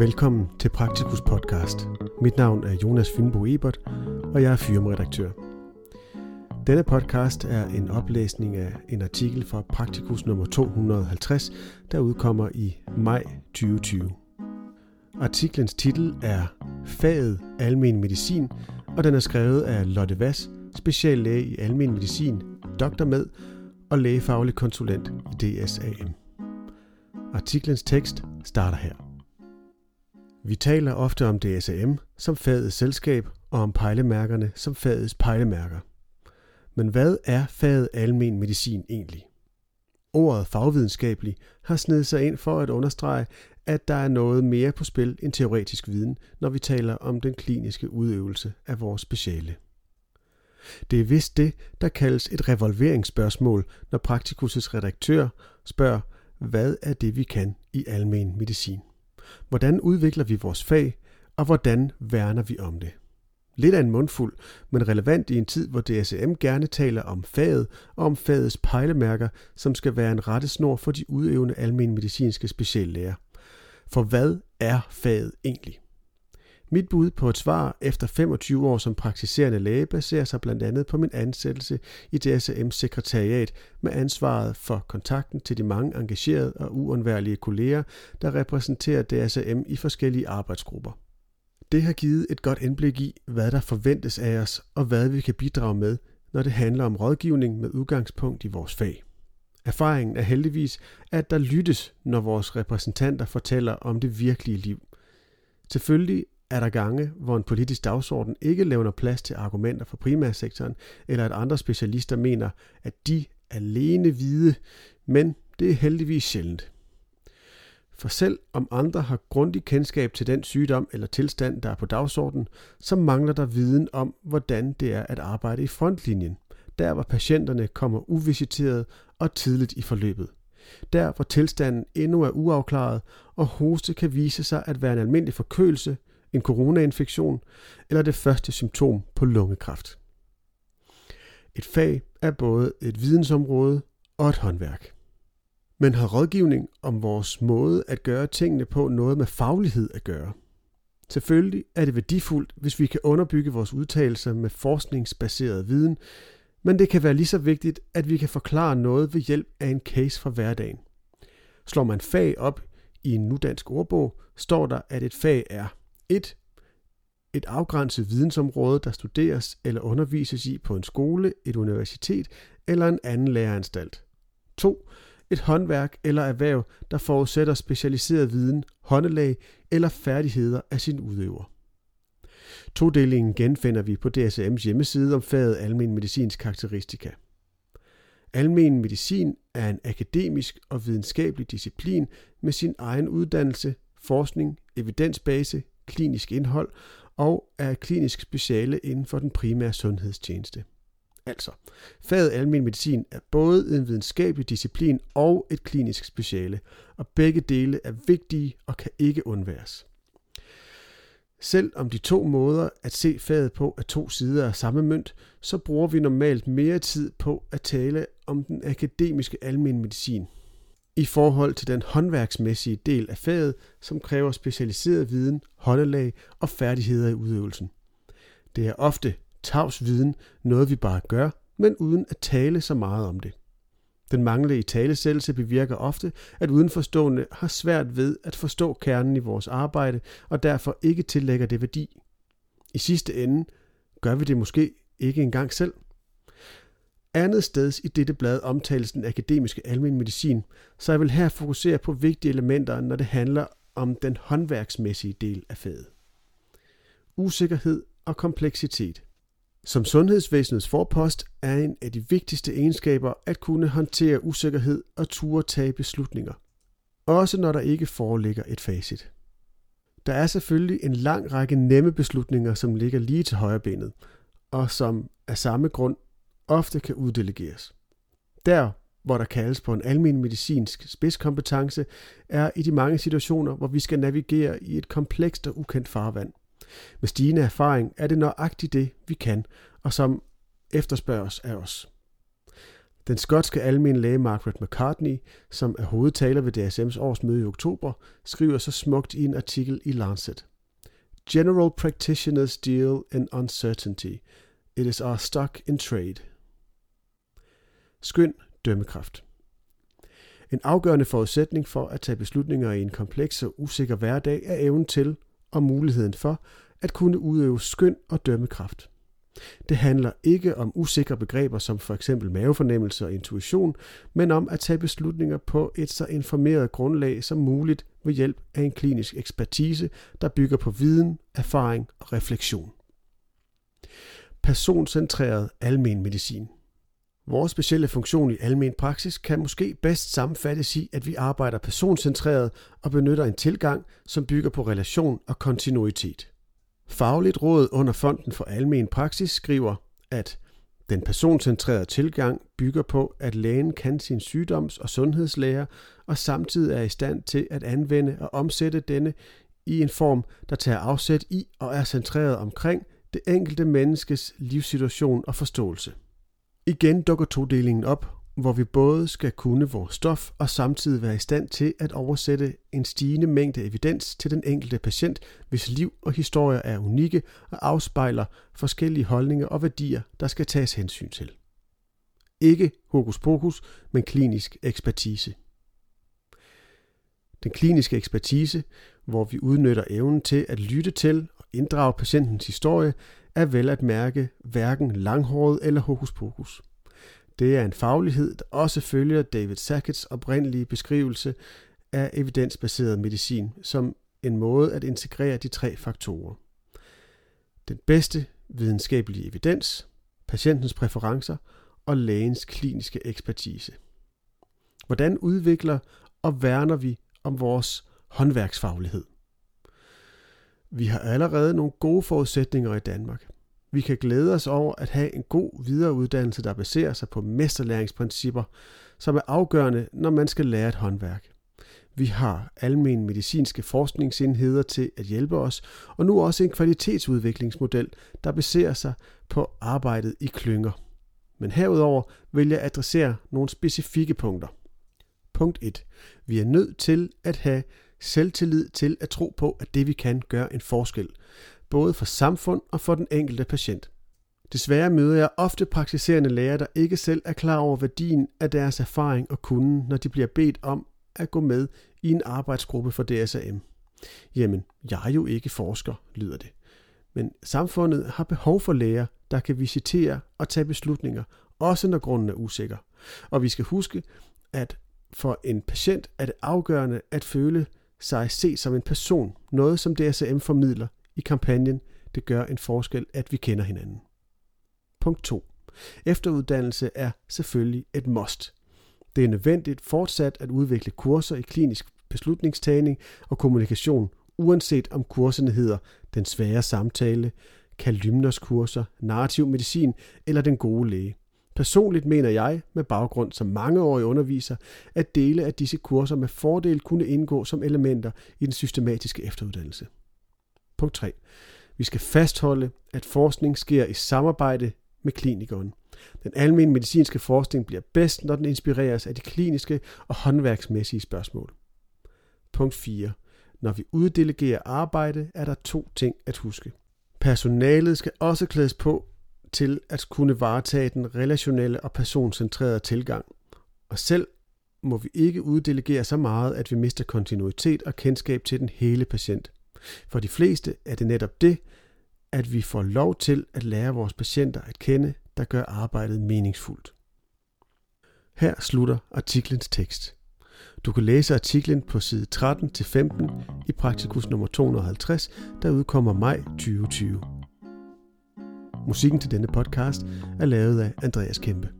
Velkommen til Praktikus podcast. Mit navn er Jonas Fynbo Ebert, og jeg er firmaredaktør. Denne podcast er en oplæsning af en artikel fra Praktikus nummer 250, der udkommer i maj 2020. Artiklens titel er Faget Almen Medicin, og den er skrevet af Lotte Vass, speciallæge i almen medicin, doktor med og lægefaglig konsulent i DSAM. Artiklens tekst starter her. Vi taler ofte om DSM som fagets selskab og om pejlemærkerne som fagets pejlemærker. Men hvad er faget almen medicin egentlig? Ordet fagvidenskabelig har snedet sig ind for at understrege, at der er noget mere på spil end teoretisk viden, når vi taler om den kliniske udøvelse af vores speciale. Det er vist det, der kaldes et revolveringsspørgsmål, når Praktikus' redaktør spørger, hvad er det, vi kan i almen medicin? Hvordan udvikler vi vores fag, og hvordan værner vi om det? Lidt af en mundfuld, men relevant i en tid, hvor DSM gerne taler om faget og om fagets pejlemærker, som skal være en rettesnor for de udøvende almen medicinske speciallæger. For hvad er faget egentlig? Mit bud på et svar efter 25 år som praktiserende læge baserer sig blandt andet på min ansættelse i DSM's sekretariat med ansvaret for kontakten til de mange engagerede og uundværlige kolleger, der repræsenterer DSM i forskellige arbejdsgrupper. Det har givet et godt indblik i, hvad der forventes af os og hvad vi kan bidrage med, når det handler om rådgivning med udgangspunkt i vores fag. Erfaringen er heldigvis, at der lyttes, når vores repræsentanter fortæller om det virkelige liv. Selvfølgelig er der gange, hvor en politisk dagsorden ikke levner plads til argumenter for primærsektoren, eller at andre specialister mener, at de alene vide, men det er heldigvis sjældent. For selv om andre har grundig kendskab til den sygdom eller tilstand, der er på dagsordenen, så mangler der viden om, hvordan det er at arbejde i frontlinjen, der hvor patienterne kommer uvisiteret og tidligt i forløbet. Der hvor tilstanden endnu er uafklaret, og hoste kan vise sig at være en almindelig forkølelse, en coronainfektion eller det første symptom på lungekræft. Et fag er både et vidensområde og et håndværk. Men har rådgivning om vores måde at gøre tingene på noget med faglighed at gøre? Selvfølgelig er det værdifuldt, hvis vi kan underbygge vores udtalelser med forskningsbaseret viden, men det kan være lige så vigtigt, at vi kan forklare noget ved hjælp af en case fra hverdagen. Slår man fag op i en nudansk ordbog, står der, at et fag er 1. Et afgrænset vidensområde, der studeres eller undervises i på en skole, et universitet eller en anden læreranstalt. 2. Et håndværk eller erhverv, der forudsætter specialiseret viden, håndelag eller færdigheder af sin udøver. Todelingen genfinder vi på DSM's hjemmeside om faget almen medicinsk karakteristika. Almen medicin er en akademisk og videnskabelig disciplin med sin egen uddannelse, forskning, evidensbase, klinisk indhold og er klinisk speciale inden for den primære sundhedstjeneste. Altså, faget almen medicin er både en videnskabelig disciplin og et klinisk speciale, og begge dele er vigtige og kan ikke undværes. Selv om de to måder at se faget på er to sider af samme mønt, så bruger vi normalt mere tid på at tale om den akademiske almen medicin – i forhold til den håndværksmæssige del af faget, som kræver specialiseret viden, håndelag og færdigheder i udøvelsen. Det er ofte tavs viden, noget vi bare gør, men uden at tale så meget om det. Den manglende i talesættelse bevirker ofte, at udenforstående har svært ved at forstå kernen i vores arbejde, og derfor ikke tillægger det værdi. I sidste ende gør vi det måske ikke engang selv. Andet sted i dette blad omtales den akademiske almen medicin, så jeg vil her fokusere på vigtige elementer, når det handler om den håndværksmæssige del af faget. Usikkerhed og kompleksitet. Som sundhedsvæsenets forpost er en af de vigtigste egenskaber at kunne håndtere usikkerhed og ture tage beslutninger. Også når der ikke foreligger et facit. Der er selvfølgelig en lang række nemme beslutninger, som ligger lige til højre benet, og som af samme grund ofte kan uddelegeres. Der, hvor der kaldes på en almen medicinsk spidskompetence, er i de mange situationer, hvor vi skal navigere i et komplekst og ukendt farvand. Med stigende erfaring er det nøjagtigt det, vi kan, og som efterspørges af os. Den skotske almen læge Margaret McCartney, som er hovedtaler ved DSM's årsmøde i oktober, skriver så smukt i en artikel i Lancet. General practitioners deal in uncertainty. It is our stock in trade. Skøn dømmekraft. En afgørende forudsætning for at tage beslutninger i en kompleks og usikker hverdag er evnen til og muligheden for at kunne udøve skøn og dømmekraft. Det handler ikke om usikre begreber som for eksempel mavefornemmelse og intuition, men om at tage beslutninger på et så informeret grundlag som muligt ved hjælp af en klinisk ekspertise, der bygger på viden, erfaring og refleksion. Personcentreret almen medicin – Vores specielle funktion i almen praksis kan måske bedst sammenfattes i, at vi arbejder personcentreret og benytter en tilgang, som bygger på relation og kontinuitet. Fagligt råd under Fonden for Almen Praksis skriver, at den personcentrerede tilgang bygger på, at lægen kan sin sygdoms- og sundhedslære og samtidig er i stand til at anvende og omsætte denne i en form, der tager afsæt i og er centreret omkring det enkelte menneskes livssituation og forståelse. Igen dukker todelingen op, hvor vi både skal kunne vores stof og samtidig være i stand til at oversætte en stigende mængde evidens til den enkelte patient, hvis liv og historier er unikke og afspejler forskellige holdninger og værdier, der skal tages hensyn til. Ikke hokus pokus, men klinisk ekspertise. Den kliniske ekspertise, hvor vi udnytter evnen til at lytte til og inddrage patientens historie, er vel at mærke hverken langhåret eller hokus pokus. Det er en faglighed, der også følger David Sackett's oprindelige beskrivelse af evidensbaseret medicin som en måde at integrere de tre faktorer. Den bedste videnskabelige evidens, patientens præferencer og lægens kliniske ekspertise. Hvordan udvikler og værner vi om vores håndværksfaglighed? Vi har allerede nogle gode forudsætninger i Danmark. Vi kan glæde os over at have en god videreuddannelse, der baserer sig på mesterlæringsprincipper, som er afgørende, når man skal lære et håndværk. Vi har almen medicinske forskningsenheder til at hjælpe os, og nu også en kvalitetsudviklingsmodel, der baserer sig på arbejdet i klynger. Men herudover vil jeg adressere nogle specifikke punkter. Punkt 1. Vi er nødt til at have selvtillid til at tro på, at det vi kan gør en forskel, både for samfund og for den enkelte patient. Desværre møder jeg ofte praktiserende læger, der ikke selv er klar over værdien af deres erfaring og kunden, når de bliver bedt om at gå med i en arbejdsgruppe for DSAM. Jamen, jeg er jo ikke forsker, lyder det. Men samfundet har behov for læger, der kan visitere og tage beslutninger, også når grunden er usikker. Og vi skal huske, at for en patient er det afgørende at føle sig se som en person, noget som DSM formidler i kampagnen Det gør en forskel, at vi kender hinanden. Punkt 2. Efteruddannelse er selvfølgelig et must. Det er nødvendigt fortsat at udvikle kurser i klinisk beslutningstagning og kommunikation, uanset om kurserne hedder Den svære samtale, Kalymners kurser, narrativ medicin eller Den gode læge. Personligt mener jeg, med baggrund som mangeårig underviser, at dele af disse kurser med fordel kunne indgå som elementer i den systematiske efteruddannelse. Punkt 3. Vi skal fastholde, at forskning sker i samarbejde med klinikeren. Den almindelige medicinske forskning bliver bedst, når den inspireres af de kliniske og håndværksmæssige spørgsmål. Punkt 4. Når vi uddelegerer arbejde, er der to ting at huske. Personalet skal også klædes på til at kunne varetage den relationelle og personcentrerede tilgang. Og selv må vi ikke uddelegere så meget, at vi mister kontinuitet og kendskab til den hele patient. For de fleste er det netop det, at vi får lov til at lære vores patienter at kende, der gør arbejdet meningsfuldt. Her slutter artiklens tekst. Du kan læse artiklen på side 13-15 i Praktikus nummer 250, der udkommer maj 2020. Musikken til denne podcast er lavet af Andreas Kæmpe.